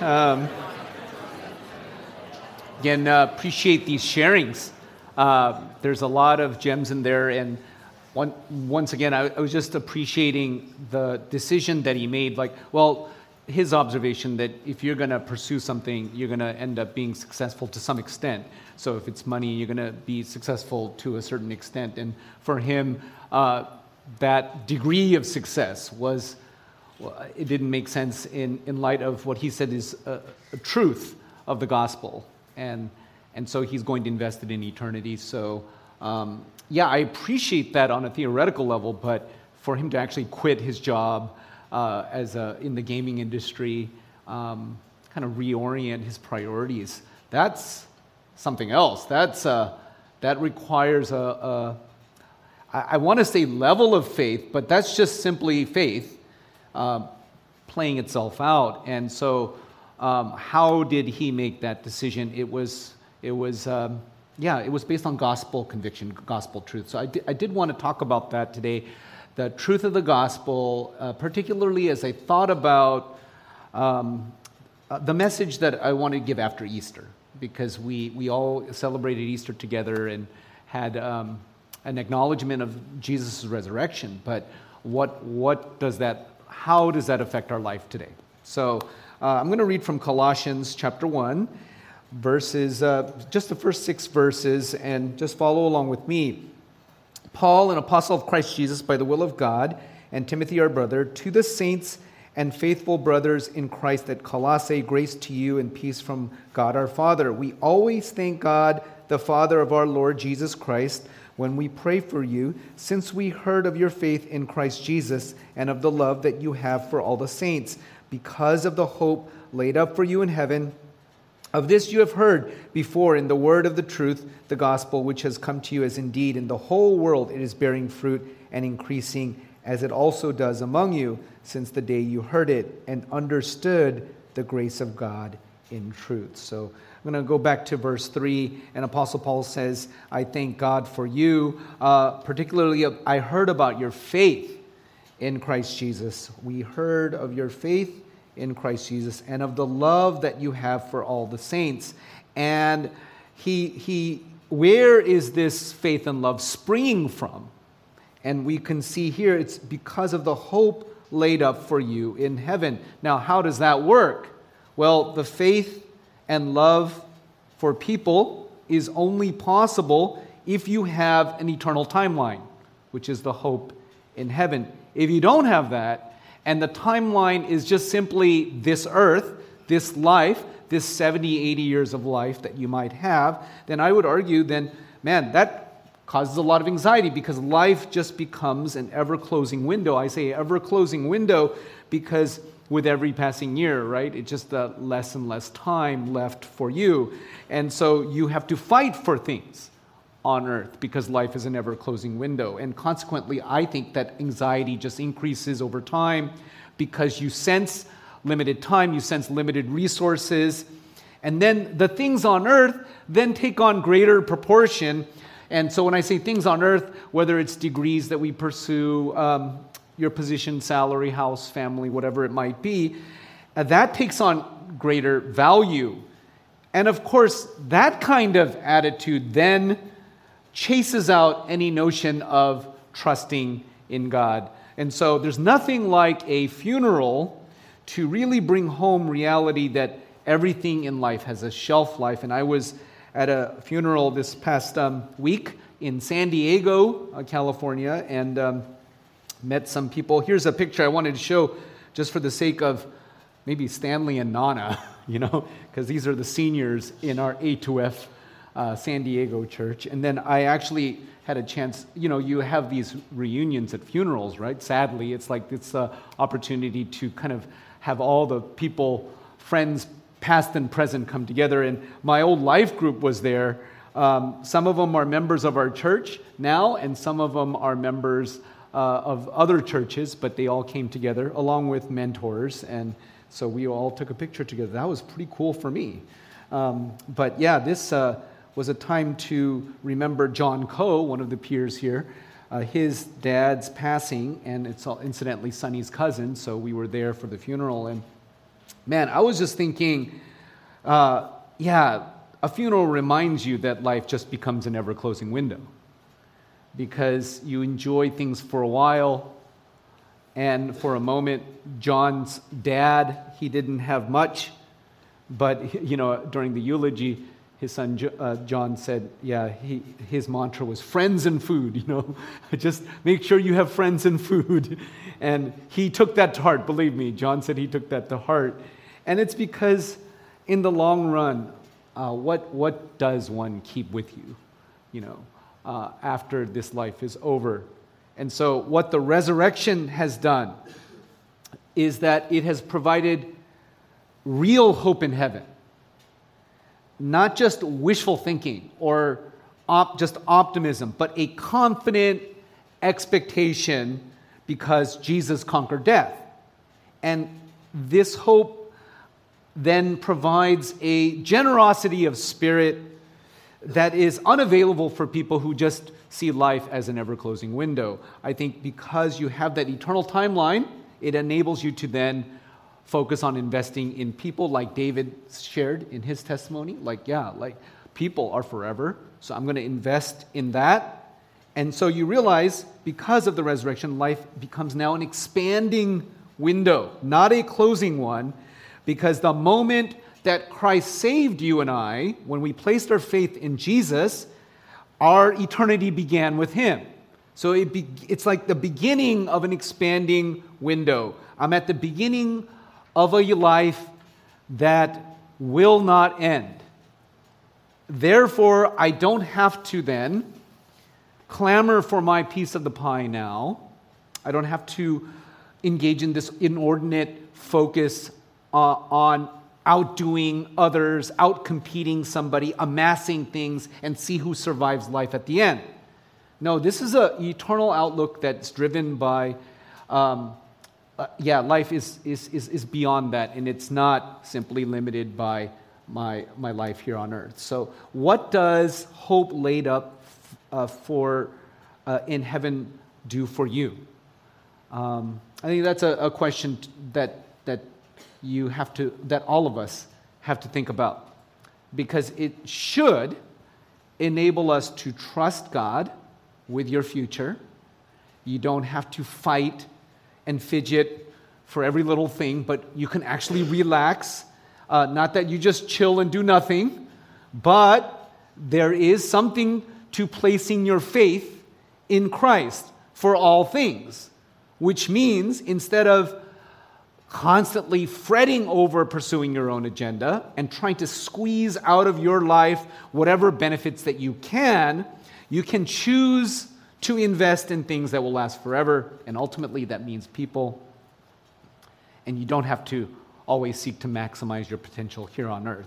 Um, again, uh, appreciate these sharings. Uh, there's a lot of gems in there, and one, once again, I, I was just appreciating the decision that he made. Like, well, his observation that if you're going to pursue something, you're going to end up being successful to some extent. So if it's money, you're going to be successful to a certain extent. And for him, uh, that degree of success was, well, it didn't make sense in, in light of what he said is a, a truth of the gospel. And, and so he's going to invest it in eternity. So, um, yeah, I appreciate that on a theoretical level, but for him to actually quit his job, uh, as a, in the gaming industry, um, kind of reorient his priorities. That's something else. That's, uh, that requires a, a I, I want to say level of faith, but that's just simply faith uh, playing itself out. And so, um, how did he make that decision? It was, it was, um, yeah, it was based on gospel conviction, gospel truth. So I, di- I did want to talk about that today the truth of the gospel, uh, particularly as I thought about um, uh, the message that I want to give after Easter, because we, we all celebrated Easter together and had um, an acknowledgement of Jesus' resurrection. But what, what does that, how does that affect our life today? So uh, I'm going to read from Colossians chapter 1, verses, uh, just the first six verses, and just follow along with me. Paul, an apostle of Christ Jesus by the will of God, and Timothy, our brother, to the saints and faithful brothers in Christ at Colossae, grace to you and peace from God our Father. We always thank God, the Father of our Lord Jesus Christ, when we pray for you, since we heard of your faith in Christ Jesus and of the love that you have for all the saints, because of the hope laid up for you in heaven of this you have heard before in the word of the truth, the gospel which has come to you, as indeed in the whole world it is bearing fruit and increasing, as it also does among you, since the day you heard it and understood the grace of God in truth. So I'm going to go back to verse 3, and Apostle Paul says, I thank God for you. Uh, particularly, I heard about your faith in Christ Jesus. We heard of your faith in Christ Jesus and of the love that you have for all the saints. And he, he, where is this faith and love springing from? And we can see here it's because of the hope laid up for you in heaven. Now, how does that work? Well, the faith and love for people is only possible if you have an eternal timeline, which is the hope in heaven. If you don't have that, and the timeline is just simply this earth, this life, this 70, 80 years of life that you might have, then I would argue, then, man, that causes a lot of anxiety because life just becomes an ever closing window. I say ever closing window because with every passing year, right? It's just uh, less and less time left for you. And so you have to fight for things on earth because life is an ever closing window. And consequently, I think that anxiety just increases over time because you sense limited time, you sense limited resources. And then the things on earth then take on greater proportion. And so when I say things on earth, whether it's degrees that we pursue, um, your position, salary, house, family, whatever it might be, uh, that takes on greater value. And of course, that kind of attitude then chases out any notion of trusting in God. And so there's nothing like a funeral to really bring home reality that everything in life has a shelf life. And I was at a funeral this past um, week in San Diego, uh, California, and um, met some people. Here's a picture I wanted to show just for the sake of maybe Stanley and Nana, you know, because these are the seniors in our A2F uh, San Diego church. And then I actually had a chance, you know, you have these reunions at funerals, right? Sadly, it's like it's an opportunity to kind of have all the people, friends, past and present, come together. And my old life group was there. Um, some of them are members of our church now, and some of them are members uh, of other churches, but they all came together along with mentors. And so we all took a picture together. That was pretty cool for me. Um, but yeah, this. Uh, was a time to remember John Coe, one of the peers here, uh, his dad's passing, and it's all, incidentally Sonny's cousin, so we were there for the funeral. And man, I was just thinking, uh, yeah, a funeral reminds you that life just becomes an ever closing window because you enjoy things for a while. And for a moment, John's dad, he didn't have much, but you know, during the eulogy, his son uh, John said, yeah, he, his mantra was friends and food, you know, just make sure you have friends and food. And he took that to heart, believe me. John said he took that to heart. And it's because in the long run, uh, what, what does one keep with you, you know, uh, after this life is over? And so, what the resurrection has done is that it has provided real hope in heaven not just wishful thinking or op- just optimism, but a confident expectation because Jesus conquered death. And this hope then provides a generosity of spirit that is unavailable for people who just see life as an ever closing window. I think because you have that eternal timeline, it enables you to then focus on investing in people like David shared in his testimony. Like, yeah, like people are forever. So I'm going to invest in that. And so you realize because of the resurrection, life becomes now an expanding window, not a closing one, because the moment that Christ saved you and I, when we placed our faith in Jesus, our eternity began with Him. So it be, it's like the beginning of an expanding window. I'm at the beginning of a life that will not end. Therefore, I don't have to then clamor for my piece of the pie now. I don't have to engage in this inordinate focus uh, on outdoing others, outcompeting somebody, amassing things, and see who survives life at the end. No, this is an eternal outlook that's driven by um, uh, yeah, life is, is, is, is beyond that, and it's not simply limited by my, my life here on earth. So, what does hope laid up uh, for uh, in heaven do for you? Um, I think that's a, a question that, that you have to, that all of us have to think about because it should enable us to trust God with your future. You don't have to fight and fidget for every little thing, but you can actually relax. Uh, not that you just chill and do nothing, but there is something to placing your faith in Christ for all things, which means instead of constantly fretting over pursuing your own agenda and trying to squeeze out of your life whatever benefits that you can, you can choose to invest in things that will last forever, and ultimately that means people. And you don't have to always seek to maximize your potential here on earth.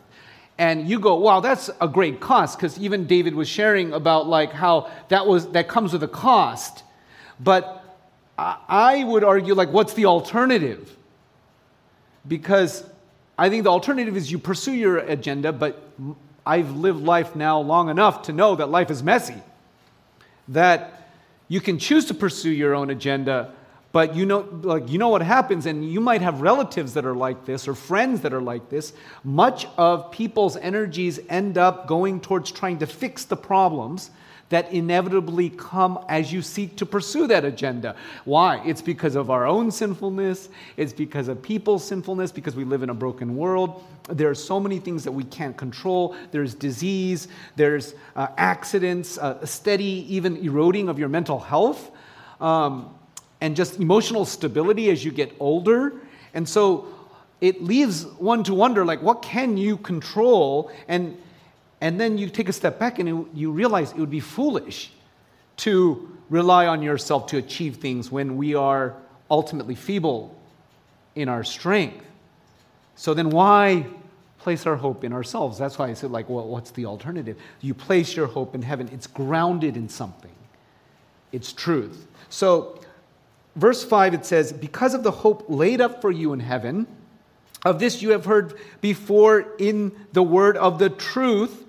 And you go, wow, that's a great cost, because even David was sharing about like how that was that comes with a cost. But I would argue, like, what's the alternative? Because I think the alternative is you pursue your agenda, but I've lived life now long enough to know that life is messy. That you can choose to pursue your own agenda, but you know, like, you know what happens, and you might have relatives that are like this or friends that are like this. Much of people's energies end up going towards trying to fix the problems that inevitably come as you seek to pursue that agenda. Why? It's because of our own sinfulness, it's because of people's sinfulness, because we live in a broken world. There are so many things that we can't control. There's disease, there's uh, accidents, uh, a steady, even eroding of your mental health, um, and just emotional stability as you get older. And so it leaves one to wonder like, what can you control? And and then you take a step back and you realize it would be foolish to rely on yourself to achieve things when we are ultimately feeble in our strength. So then why place our hope in ourselves? That's why I said, like, well, what's the alternative? You place your hope in heaven. It's grounded in something. It's truth. So verse 5 it says, Because of the hope laid up for you in heaven, of this you have heard before in the word of the truth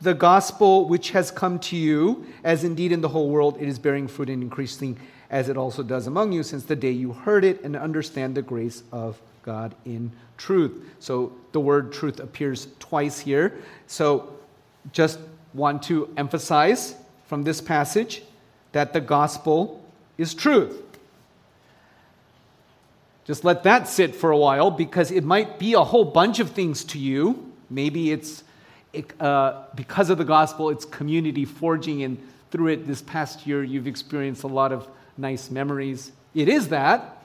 the gospel which has come to you, as indeed in the whole world it is bearing fruit and increasing, as it also does among you since the day you heard it and understand the grace of God in truth. So the word truth appears twice here. So just want to emphasize from this passage that the gospel is truth. Just let that sit for a while because it might be a whole bunch of things to you. Maybe it's uh, because of the gospel, it's community forging, and through it this past year, you've experienced a lot of nice memories. It is that.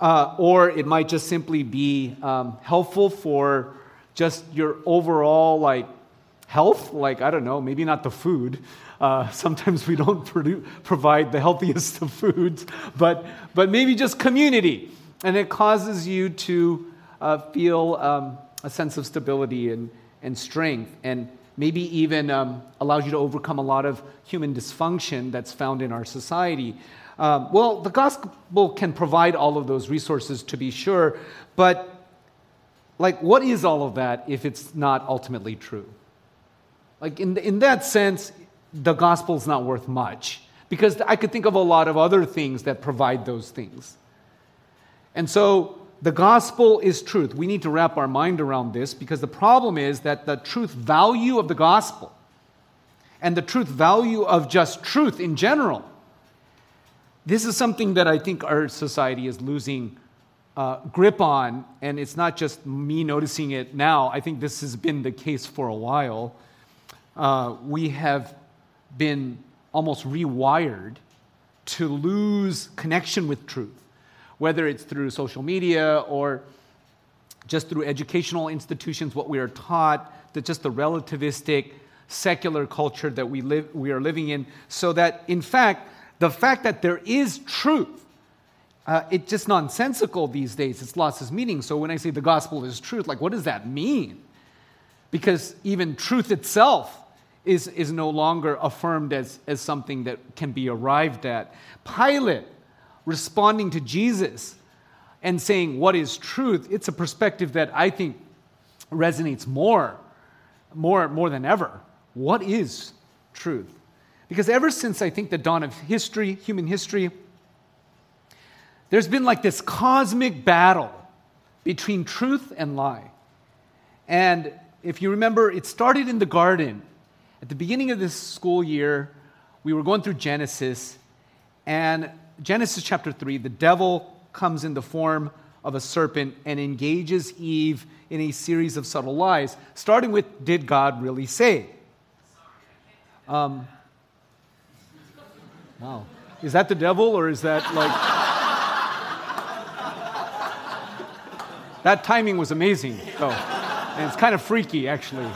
Uh, or it might just simply be um, helpful for just your overall like health like i don't know maybe not the food uh, sometimes we don't produ- provide the healthiest of foods but but maybe just community and it causes you to uh, feel um, a sense of stability and, and strength and maybe even um, allows you to overcome a lot of human dysfunction that's found in our society um, well, the gospel can provide all of those resources to be sure, but like, what is all of that if it's not ultimately true? Like, in, in that sense, the gospel is not worth much because I could think of a lot of other things that provide those things. And so, the gospel is truth. We need to wrap our mind around this because the problem is that the truth value of the gospel and the truth value of just truth in general this is something that I think our society is losing uh, grip on, and it's not just me noticing it now. I think this has been the case for a while. Uh, we have been almost rewired to lose connection with truth, whether it's through social media or just through educational institutions, what we are taught, that just the relativistic, secular culture that we, live, we are living in, so that in fact, the fact that there is truth, uh, it's just nonsensical these days. It's lost its meaning. So when I say the gospel is truth, like what does that mean? Because even truth itself is, is no longer affirmed as, as something that can be arrived at. Pilate responding to Jesus and saying, What is truth? It's a perspective that I think resonates more, more, more than ever. What is truth? Because ever since I think the dawn of history, human history, there's been like this cosmic battle between truth and lie. And if you remember, it started in the garden. At the beginning of this school year, we were going through Genesis, and Genesis chapter 3, the devil comes in the form of a serpent and engages Eve in a series of subtle lies, starting with Did God really say? Um, Wow. Is that the devil or is that like. that timing was amazing, though. And it's kind of freaky, actually.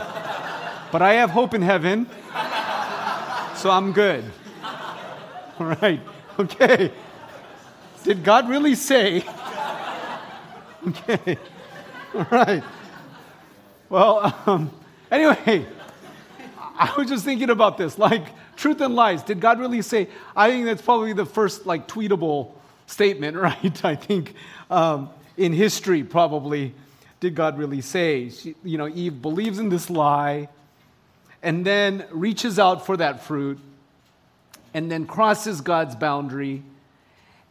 But I have hope in heaven, so I'm good. All right. Okay. Did God really say? Okay. All right. Well, um, anyway, I was just thinking about this. Like, truth and lies. Did God really say? I think that's probably the first like tweetable statement, right? I think um, in history, probably, did God really say? She, you know, Eve believes in this lie and then reaches out for that fruit and then crosses God's boundary.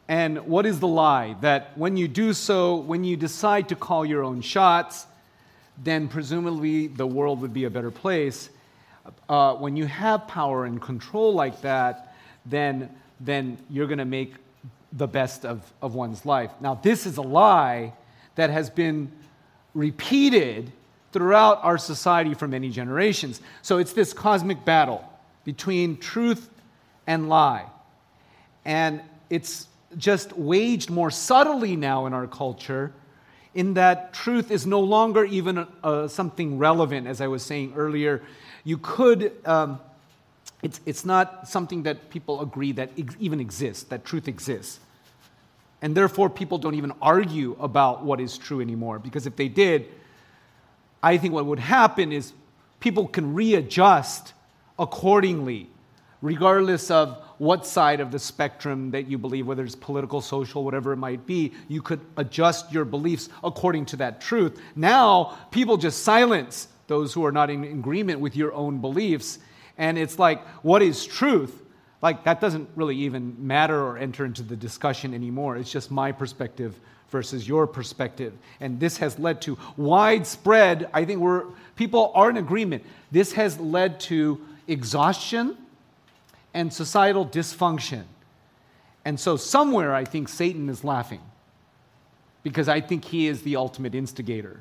And what is the lie? That when you do so, when you decide to call your own shots, then presumably the world would be a better place uh, when you have power and control like that, then, then you're going to make the best of, of one's life. Now, this is a lie that has been repeated throughout our society for many generations. So it's this cosmic battle between truth and lie. And it's just waged more subtly now in our culture, in that truth is no longer even uh, something relevant, as I was saying earlier you could, um, it's, it's not something that people agree that ex- even exists, that truth exists. And therefore, people don't even argue about what is true anymore. Because if they did, I think what would happen is people can readjust accordingly, regardless of what side of the spectrum that you believe, whether it's political, social, whatever it might be, you could adjust your beliefs according to that truth. Now, people just silence those who are not in agreement with your own beliefs. And it's like, what is truth? like that doesn't really even matter or enter into the discussion anymore. It's just my perspective versus your perspective. And this has led to widespread, I think we're, people are in agreement. This has led to exhaustion and societal dysfunction. And so, somewhere, I think Satan is laughing because I think he is the ultimate instigator.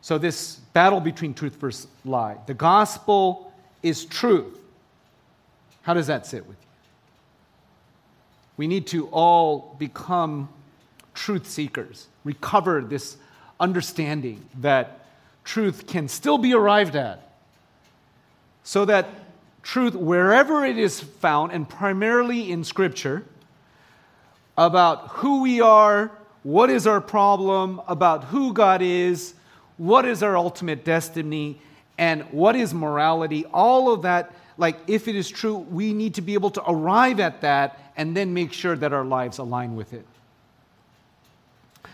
So, this battle between truth versus lie. The gospel is truth. How does that sit with you? We need to all become truth seekers, recover this understanding that truth can still be arrived at. So that truth, wherever it is found, and primarily in Scripture, about who we are, what is our problem, about who God is, what is our ultimate destiny, and what is morality, all of that, like if it is true, we need to be able to arrive at that and then make sure that our lives align with it.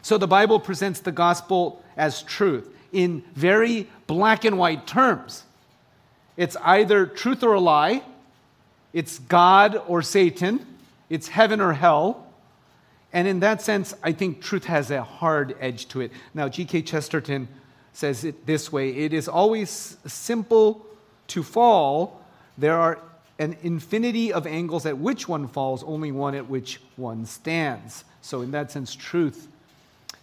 So the Bible presents the gospel as truth in very black and white terms. It's either truth or a lie, it's God or Satan, it's heaven or hell. And in that sense, I think truth has a hard edge to it. Now, G.K. Chesterton says it this way It is always simple to fall. There are an infinity of angles at which one falls, only one at which one stands. So, in that sense, truth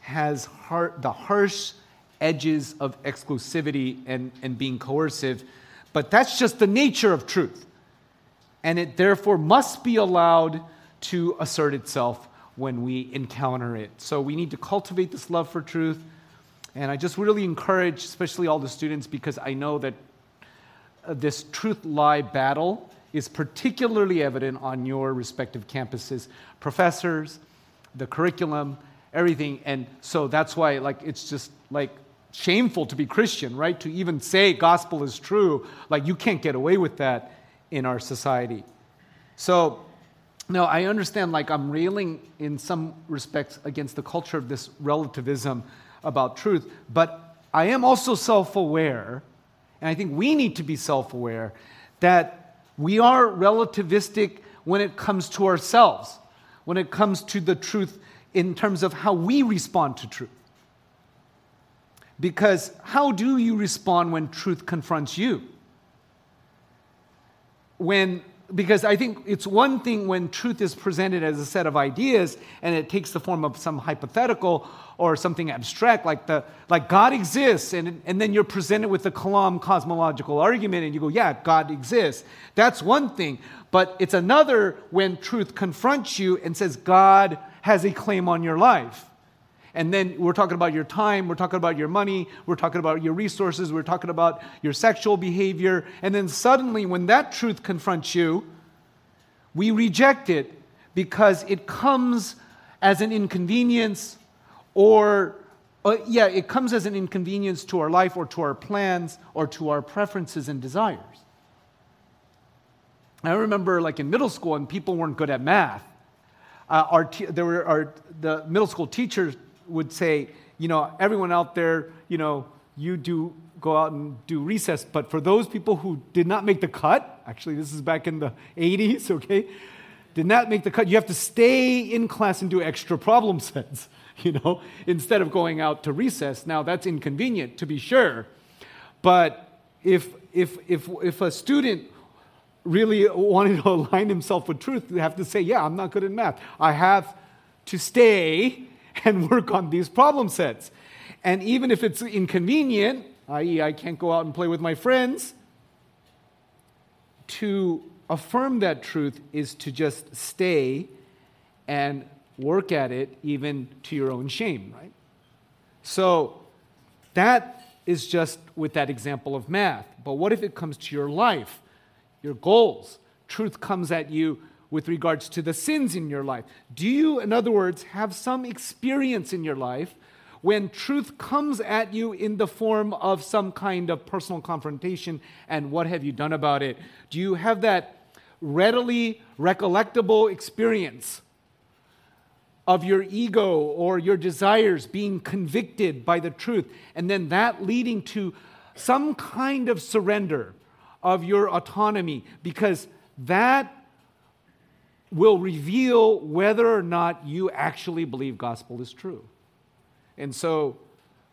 has har- the harsh edges of exclusivity and, and being coercive, but that's just the nature of truth. And it therefore must be allowed to assert itself when we encounter it. So we need to cultivate this love for truth. And I just really encourage, especially all the students, because I know that uh, this truth lie battle is particularly evident on your respective campuses. Professors, the curriculum, everything. And so that's why, like, it's just like shameful to be Christian, right? To even say gospel is true, like, you can't get away with that in our society. So, no, I understand, like, I'm railing in some respects against the culture of this relativism about truth, but I am also self aware, and I think we need to be self aware, that we are relativistic when it comes to ourselves, when it comes to the truth in terms of how we respond to truth. Because how do you respond when truth confronts you? When because I think it's one thing when truth is presented as a set of ideas and it takes the form of some hypothetical or something abstract, like the like God exists, and, and then you're presented with the Kalam cosmological argument, and you go, yeah, God exists. That's one thing. But it's another when truth confronts you and says God has a claim on your life. And then we're talking about your time, we're talking about your money, we're talking about your resources, we're talking about your sexual behavior. And then suddenly, when that truth confronts you, we reject it because it comes as an inconvenience or, uh, yeah, it comes as an inconvenience to our life or to our plans or to our preferences and desires. I remember, like in middle school, and people weren't good at math. Uh, our there were our, the middle school teachers would say, you know, everyone out there, you know, you do go out and do recess, but for those people who did not make the cut, actually, this is back in the 80s, okay, did not make the cut, you have to stay in class and do extra problem sets, you know, instead of going out to recess. Now, that's inconvenient, to be sure, but if, if, if, if a student really wanted to align himself with truth, they have to say, yeah, I'm not good at math. I have to stay and work on these problem sets. And even if it's inconvenient, i.e., I can't go out and play with my friends, to affirm that truth is to just stay and work at it even to your own shame, right? So that is just with that example of math. But what if it comes to your life, your goals? Truth comes at you with regards to the sins in your life? Do you, in other words, have some experience in your life when truth comes at you in the form of some kind of personal confrontation and what have you done about it? Do you have that readily recollectable experience of your ego or your desires being convicted by the truth and then that leading to some kind of surrender of your autonomy because that will reveal whether or not you actually believe gospel is true. And so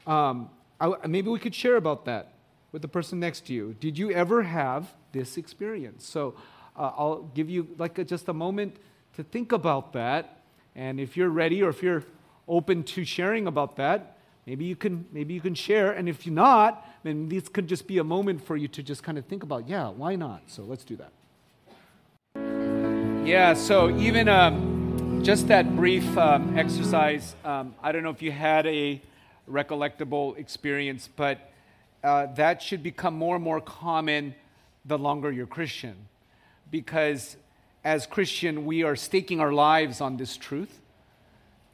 um, I, maybe we could share about that with the person next to you. Did you ever have this experience? So uh, I'll give you like a, just a moment to think about that. And if you're ready or if you're open to sharing about that, maybe you can maybe you can share. And if you're not, then this could just be a moment for you to just kind of think about, yeah, why not? So let's do that. Yeah, so even um, just that brief um, exercise, um, I don't know if you had a recollectable experience, but uh, that should become more and more common the longer you're Christian. Because as Christian, we are staking our lives on this truth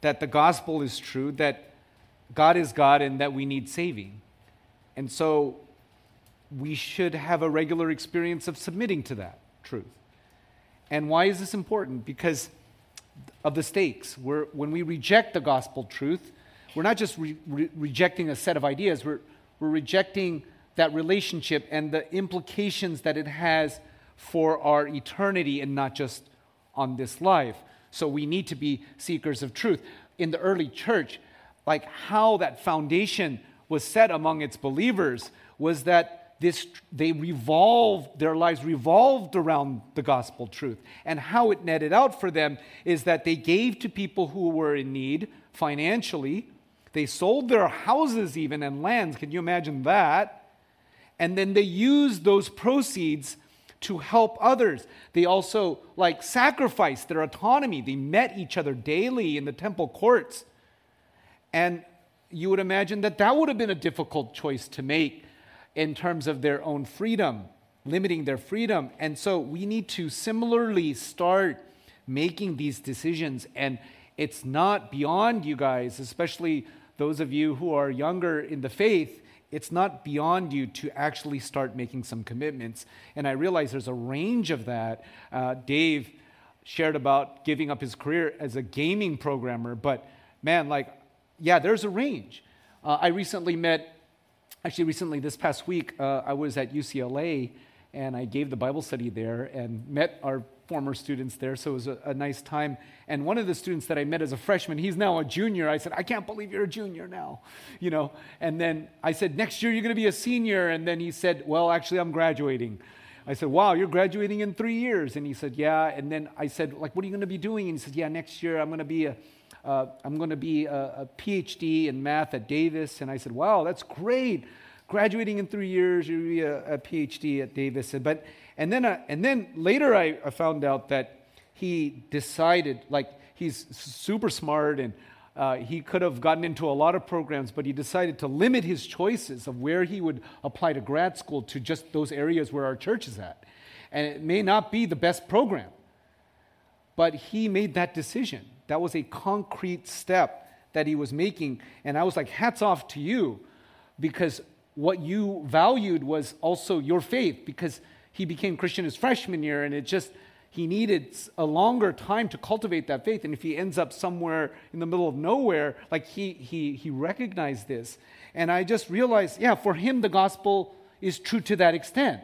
that the gospel is true, that God is God, and that we need saving. And so we should have a regular experience of submitting to that truth. And why is this important? Because of the stakes. We're, when we reject the gospel truth, we're not just re- re- rejecting a set of ideas, we're, we're rejecting that relationship and the implications that it has for our eternity and not just on this life. So we need to be seekers of truth. In the early church, like how that foundation was set among its believers was that this, they revolved, their lives revolved around the gospel truth. And how it netted out for them is that they gave to people who were in need financially. They sold their houses even and lands. Can you imagine that? And then they used those proceeds to help others. They also like sacrificed their autonomy. They met each other daily in the temple courts. And you would imagine that that would have been a difficult choice to make in terms of their own freedom, limiting their freedom. And so we need to similarly start making these decisions. And it's not beyond you guys, especially those of you who are younger in the faith. It's not beyond you to actually start making some commitments. And I realize there's a range of that. Uh, Dave shared about giving up his career as a gaming programmer, but man, like, yeah, there's a range. Uh, I recently met Actually, recently, this past week, uh, I was at UCLA and I gave the Bible study there and met our former students there, so it was a, a, nice time. And one of the students that I met as a freshman, he's now a junior. I said, I can't believe you're a junior now, you know. And then I said, next year you're going to be a senior. And then he said, well, actually, I'm graduating. I said, wow, you're graduating in three years. And he said, yeah. And then I said, like, what are you going to be doing? And he said, yeah, next year I'm going to be a uh, I'm going to be a, a, PhD in math at Davis. And I said, wow, that's great. Graduating in three years, you'll be a, a PhD at Davis. But, and, then, uh, and then later I, I found out that he decided, like, he's super smart and uh, he could have gotten into a lot of programs, but he decided to limit his choices of where he would apply to grad school to just those areas where our church is at. And it may not be the best program, but he made that decision. That was a concrete step that he was making. And I was like, hats off to you, because what you valued was also your faith, because he became Christian his freshman year, and it just, he needed a longer time to cultivate that faith. And if he ends up somewhere in the middle of nowhere, like he, he, he recognized this. And I just realized, yeah, for him, the gospel is true to that extent.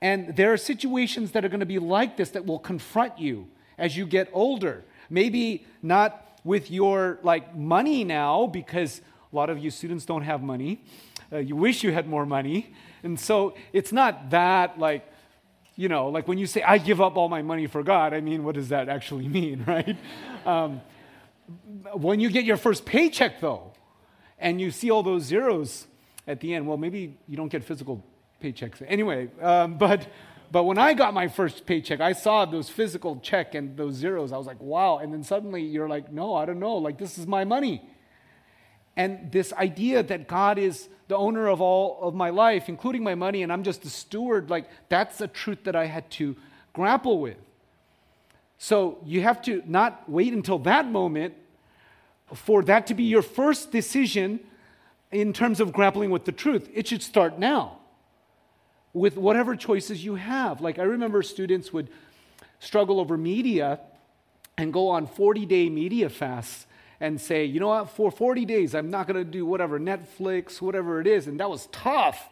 And there are situations that are going to be like this that will confront you as you get older. Maybe not with your like money now because a lot of you students don't have money. Uh, you wish you had more money. And so it's not that like you know, like when you say, I give up all my money for God, I mean, what does that actually mean, right? Um, when you get your first paycheck, though, and you see all those zeros at the end, well, maybe you don't get physical paychecks. Anyway, um, but but when I got my first paycheck, I saw those physical check and those zeros. I was like, wow. And then suddenly you're like, no, I don't know. Like, this is my money. And this idea that God is the owner of all of my life, including my money, and I'm just a steward, like, that's a truth that I had to grapple with. So you have to not wait until that moment for that to be your first decision in terms of grappling with the truth. It should start now with whatever choices you have. Like I remember students would struggle over media and go on 40 day media fasts and say, you know what, for 40 days, I'm not going to do whatever, Netflix, whatever it is. And that was tough.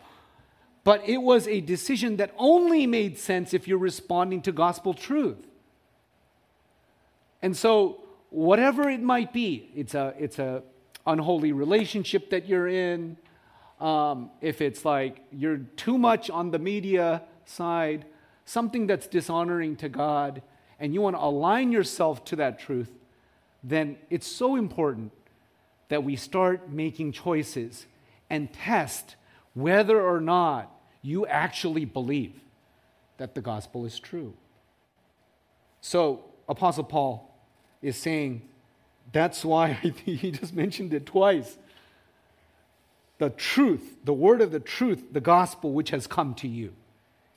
but it was a decision that only made sense if you're responding to gospel truth. And so, whatever it might be, it's a, it's a unholy relationship that you're in, um, if it's like you're too much on the media side, something that's dishonoring to God, and you want to align yourself to that truth, then it's so important that we start making choices and test whether or not you actually believe that the gospel is true. So, Apostle Paul is saying, that's why he just mentioned it twice. The truth, the word of the truth, the gospel which has come to you.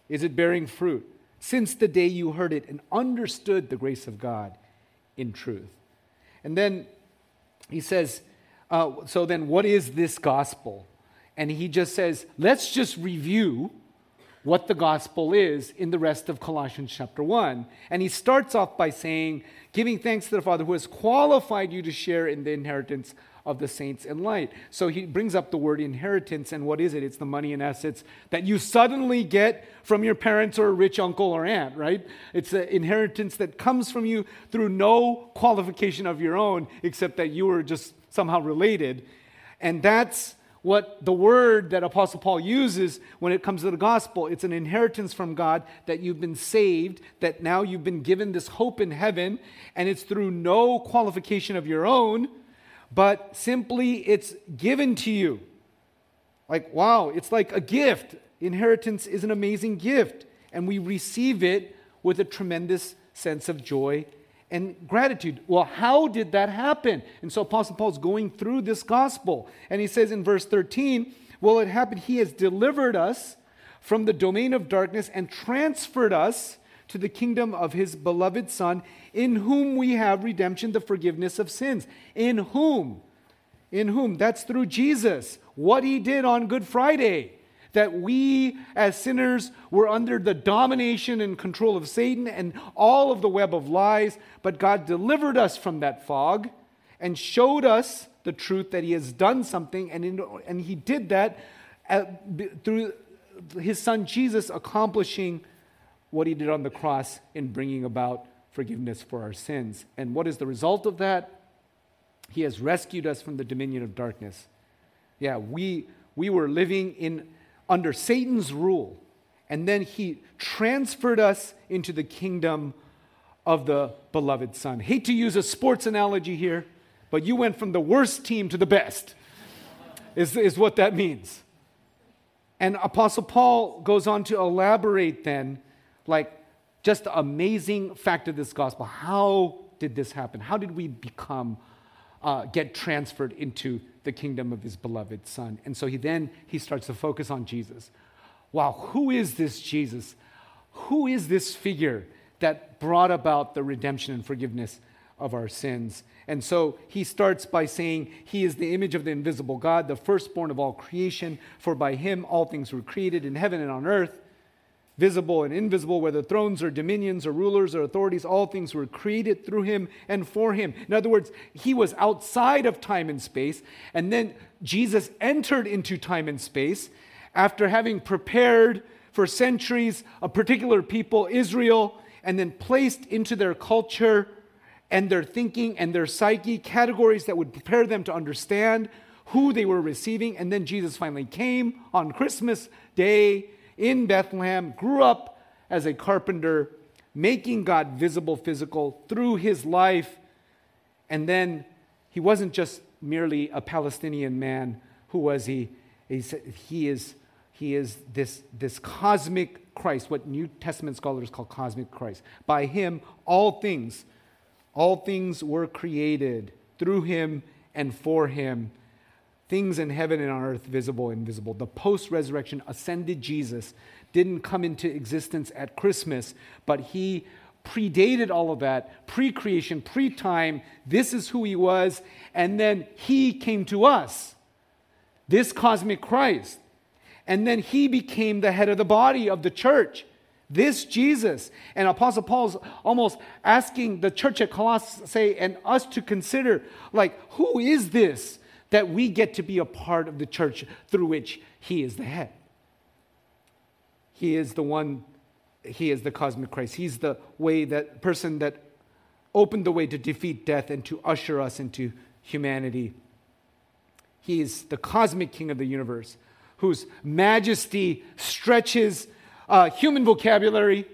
Is it bearing fruit? Since the day you heard it and understood the grace of God in truth. And then he says, uh, so then what is this gospel? And he just says, let's just review what the gospel is in the rest of Colossians chapter 1. And he starts off by saying, giving thanks to the Father who has qualified you to share in the inheritance of the saints in light. So he brings up the word inheritance, and what is it? It's the money and assets that you suddenly get from your parents or a rich uncle or aunt, right? It's an inheritance that comes from you through no qualification of your own, except that you were just somehow related. And that's what the word that Apostle Paul uses when it comes to the gospel. It's an inheritance from God that you've been saved, that now you've been given this hope in heaven, and it's through no qualification of your own, but simply it's given to you. Like, wow, it's like a gift. Inheritance is an amazing gift, and we receive it with a tremendous sense of joy and gratitude. Well, how did that happen? And so Apostle Paul's going through this gospel. And he says in verse 13, Well, it happened, he has delivered us from the domain of darkness and transferred us to the kingdom of his beloved Son, in whom we have redemption, the forgiveness of sins. In whom? In whom? That's through Jesus. What he did on Good Friday that we as sinners were under the domination and control of Satan and all of the web of lies, but God delivered us from that fog and showed us the truth that He has done something, and, in, and He did that at, through His Son Jesus accomplishing what He did on the cross in bringing about forgiveness for our sins. And what is the result of that? He has rescued us from the dominion of darkness. Yeah, we, we were living in under Satan's rule. And then he transferred us into the kingdom of the beloved Son. Hate to use a sports analogy here, but you went from the worst team to the best, is, is what that means. And Apostle Paul goes on to elaborate then, like, just amazing fact of this gospel. How did this happen? How did we become, uh, get transferred into the kingdom of his beloved son. And so he then he starts to focus on Jesus. Wow, who is this Jesus? Who is this figure that brought about the redemption and forgiveness of our sins? And so he starts by saying, He is the image of the invisible God, the firstborn of all creation, for by him all things were created in heaven and on earth visible and invisible, whether thrones or dominions or rulers or authorities, all things were created through him and for him. In other words, he was outside of time and space, and then Jesus entered into time and space after having prepared for centuries a particular people, Israel, and then placed into their culture and their thinking and their psyche categories that would prepare them to understand who they were receiving. And then Jesus finally came on Christmas Day in Bethlehem, grew up as a carpenter, making God visible, physical through his life. And then he wasn't just merely a Palestinian man. Who was he? He, is, he is this, this cosmic Christ, what New Testament scholars call cosmic Christ. By him, all things, all things were created through him and for him things in heaven and on earth, visible and invisible. The post resurrection ascended Jesus didn't come into existence at Christmas, but he predated all of that, pre creation, pre time. This is who he was. And then he came to us, this cosmic Christ. And then he became the head of the body of the church. This Jesus. And Apostle Paul's almost asking the church at Colossae and us to consider, like, who is this? That we get to be a part of the church through which he is the head. He is the one, He is the cosmic Christ. He's the way that person that opened the way to defeat death and to usher us into humanity. He is the cosmic King of the universe, whose majesty stretches uh, human vocabulary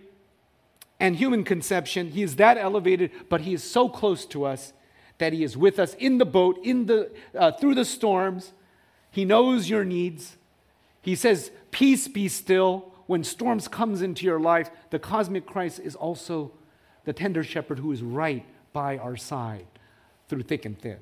and human conception. He is that elevated, but He is so close to us that He is with us in the boat, in the, uh, through the storms. He knows your needs. He says, Peace be still. When storms comes into your life, the cosmic Christ is also the tender shepherd who is right by our side through thick and thin.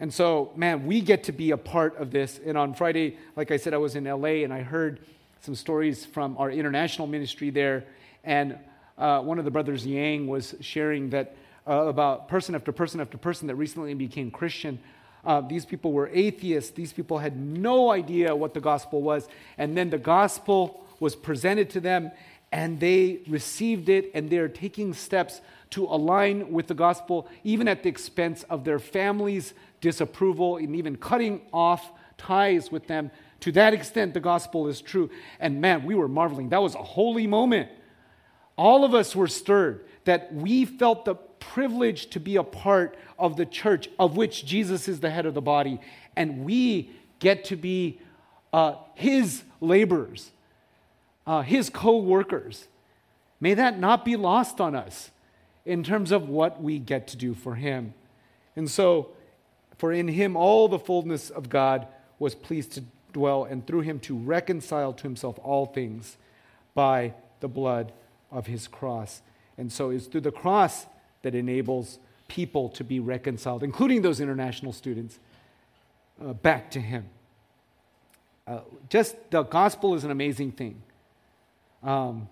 And so, man, we get to be a part of this. And on Friday, like I said, I was in LA and I heard some stories from our international ministry there. And uh, one of the brothers, Yang, was sharing that uh, about person after person after person that recently became Christian. Uh, these people were atheists. These people had no idea what the gospel was. And then the gospel was presented to them, and they received it, and they're taking steps to align with the gospel, even at the expense of their families' disapproval, and even cutting off ties with them. To that extent, the gospel is true. And man, we were marveling. That was a holy moment. All of us were stirred that we felt the privilege to be a part of the church of which Jesus is the head of the body, and we get to be uh, his laborers, uh, his co workers. May that not be lost on us in terms of what we get to do for him. And so, for in him all the fullness of God was pleased to dwell, and through him to reconcile to himself all things by the blood of his cross. And so it's through the cross that enables people to be reconciled, including those international students, uh, back to him. Uh, just the gospel is an amazing thing. Um,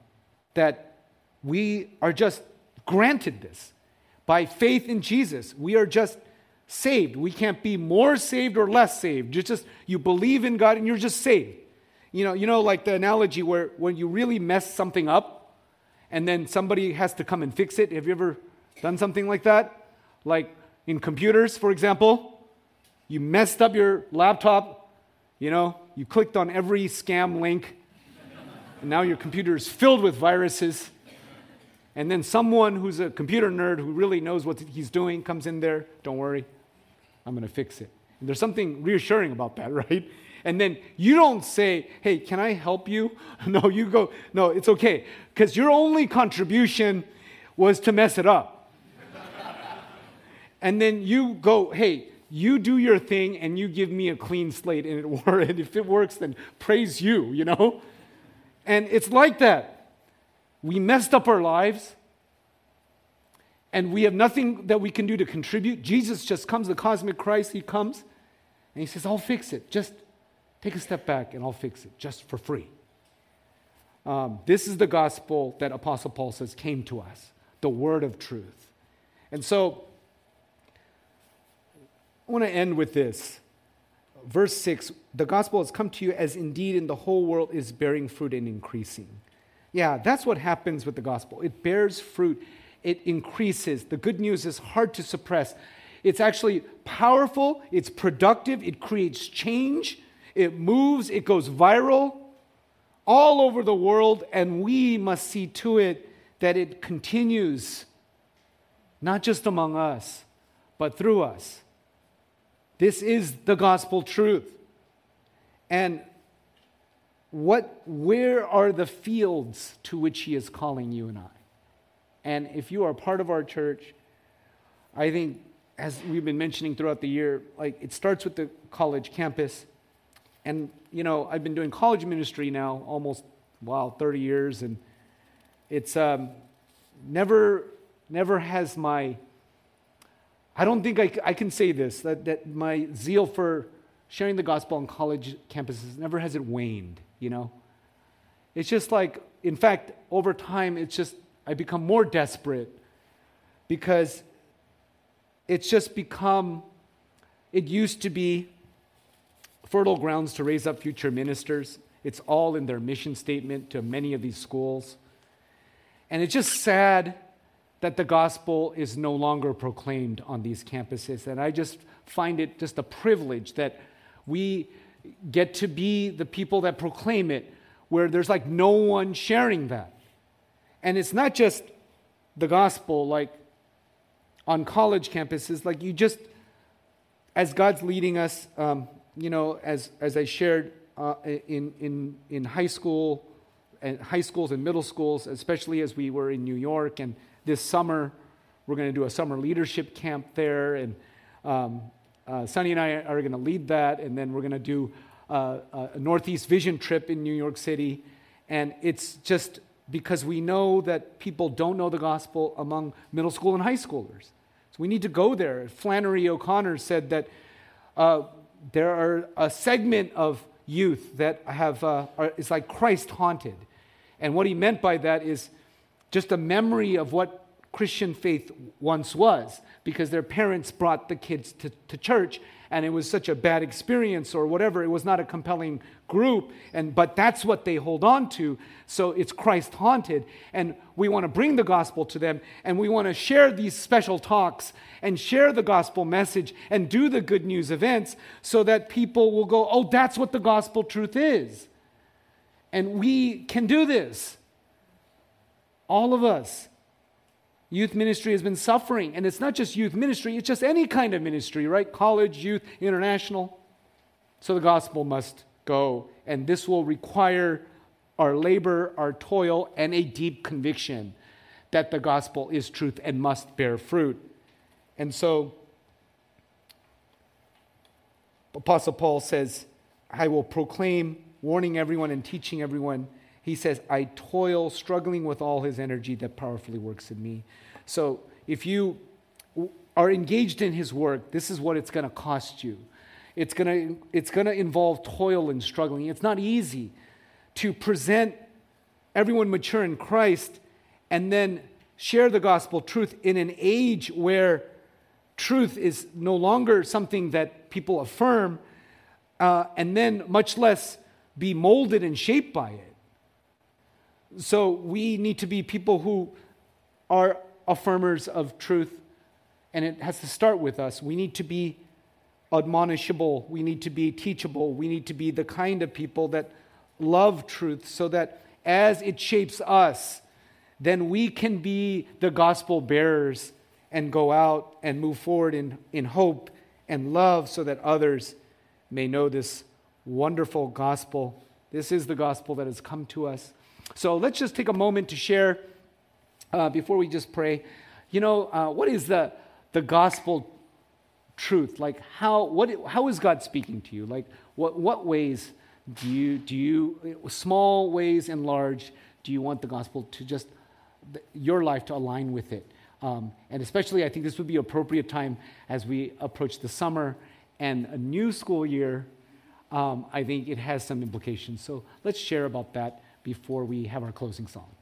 that we are just granted this by faith in Jesus. We are just saved. We can't be more saved or less saved. You just you believe in God and you're just saved. You know, you know, like the analogy where when you really mess something up and then somebody has to come and fix it. Have you ever done something like that? Like in computers, for example, you messed up your laptop, you know, you clicked on every scam link, and now your computer is filled with viruses. And then someone who's a computer nerd who really knows what he's doing comes in there. Don't worry, I'm to fix it. And there's something reassuring about that, right? And then you don't say, hey, can I help you? No, you go, no, it's okay. Because your only contribution was to mess it up. And then you go, hey, you do your thing and you give me a clean slate and it. And if it works, then praise you, you know? And it's like that. We messed up our lives and we have nothing that we can do to contribute. Jesus just comes, the cosmic Christ, he comes and he says, I'll fix it. Just take a step back and I'll fix it just for free. Um, this is the gospel that Apostle Paul says came to us, the word of truth. And so I want to end with this. Verse 6 The gospel has come to you as indeed in the whole world is bearing fruit and increasing. Yeah, that's what happens with the gospel. It bears fruit, it increases. The good news is hard to suppress. It's actually powerful, it's productive, it creates change, it moves, it goes viral all over the world, and we must see to it that it continues, not just among us, but through us. This is the gospel truth. And what, where are the fields to which He is calling you and I? And if you are part of our church, I think, as we've been mentioning throughout the year, like it starts with the college campus. And, you know, I've been doing college ministry now almost, wow, 30 years. And it's um, never, never has my, I don't think I, I can say this, that, that my zeal for sharing the gospel on college campuses never has it waned you know? It's just like, in fact, over time, it's just, I become more desperate because it's just become, it used to be fertile grounds to raise up future ministers. It's all in their mission statement to many of these schools. And it's just sad that the gospel is no longer proclaimed on these campuses. And I just find it just a privilege that we get to be the people that proclaim it where there's like no one sharing that. And it's not just the gospel, like on college campuses, like you just, as God's leading us, um, you know, as, as I shared uh, in, in, in high school, and high schools and middle schools, especially as we were in New York, and this summer, we're going to do a summer leadership camp there, and um, uh, Sunny and I are going to lead that, and then we're going to do uh, a Northeast Vision trip in New York City. And it's just because we know that people don't know the gospel among middle school and high schoolers. So we need to go there. Flannery O'Connor said that uh, there are a segment of youth that have uh, are, is like Christ haunted, and what he meant by that is just a memory of what Christian faith once was because their parents brought the kids to, to church and it was such a bad experience or whatever. It was not a compelling group, and, but that's what they hold on to. So it's Christ haunted. And we want to bring the gospel to them, and we want to share these special talks and share the gospel message and do the good news events so that people will go, oh, that's what the gospel truth is. And we can do this. All of us. Youth ministry has been suffering. And it's not just youth ministry, it's just any kind of ministry, right? College, youth, international. So the gospel must go. And this will require our labor, our toil, and a deep conviction that the gospel is truth and must bear fruit. And so, Apostle Paul says, I will proclaim, warning everyone and teaching everyone he says, I toil, struggling with all his energy that powerfully works in me. So if you are engaged in his work, this is what it's going to cost you. It's going to it's going to involve toil and struggling. It's not easy to present everyone mature in Christ and then share the gospel truth in an age where truth is no longer something that people affirm, uh, and then much less be molded and shaped by it. So we need to be people who are affirmers of truth, and it has to start with us. We need to be admonishable, we need to be teachable, we need to be the kind of people that love truth so that as it shapes us, then we can be the gospel bearers and go out and move forward in, in hope and love so that others may know this wonderful gospel. This is the gospel that has come to us. So let's just take a moment to share uh, before we just pray. You know, uh, what is the, the gospel truth? Like, how, what, how is God speaking to you? Like, what, what ways do you, do you, small ways and large, do you want the gospel to just, your life to align with it? Um, and especially, I think this would be appropriate time as we approach the summer and a new school year. Um, I think it has some implications. So let's share about that before we have our closing song.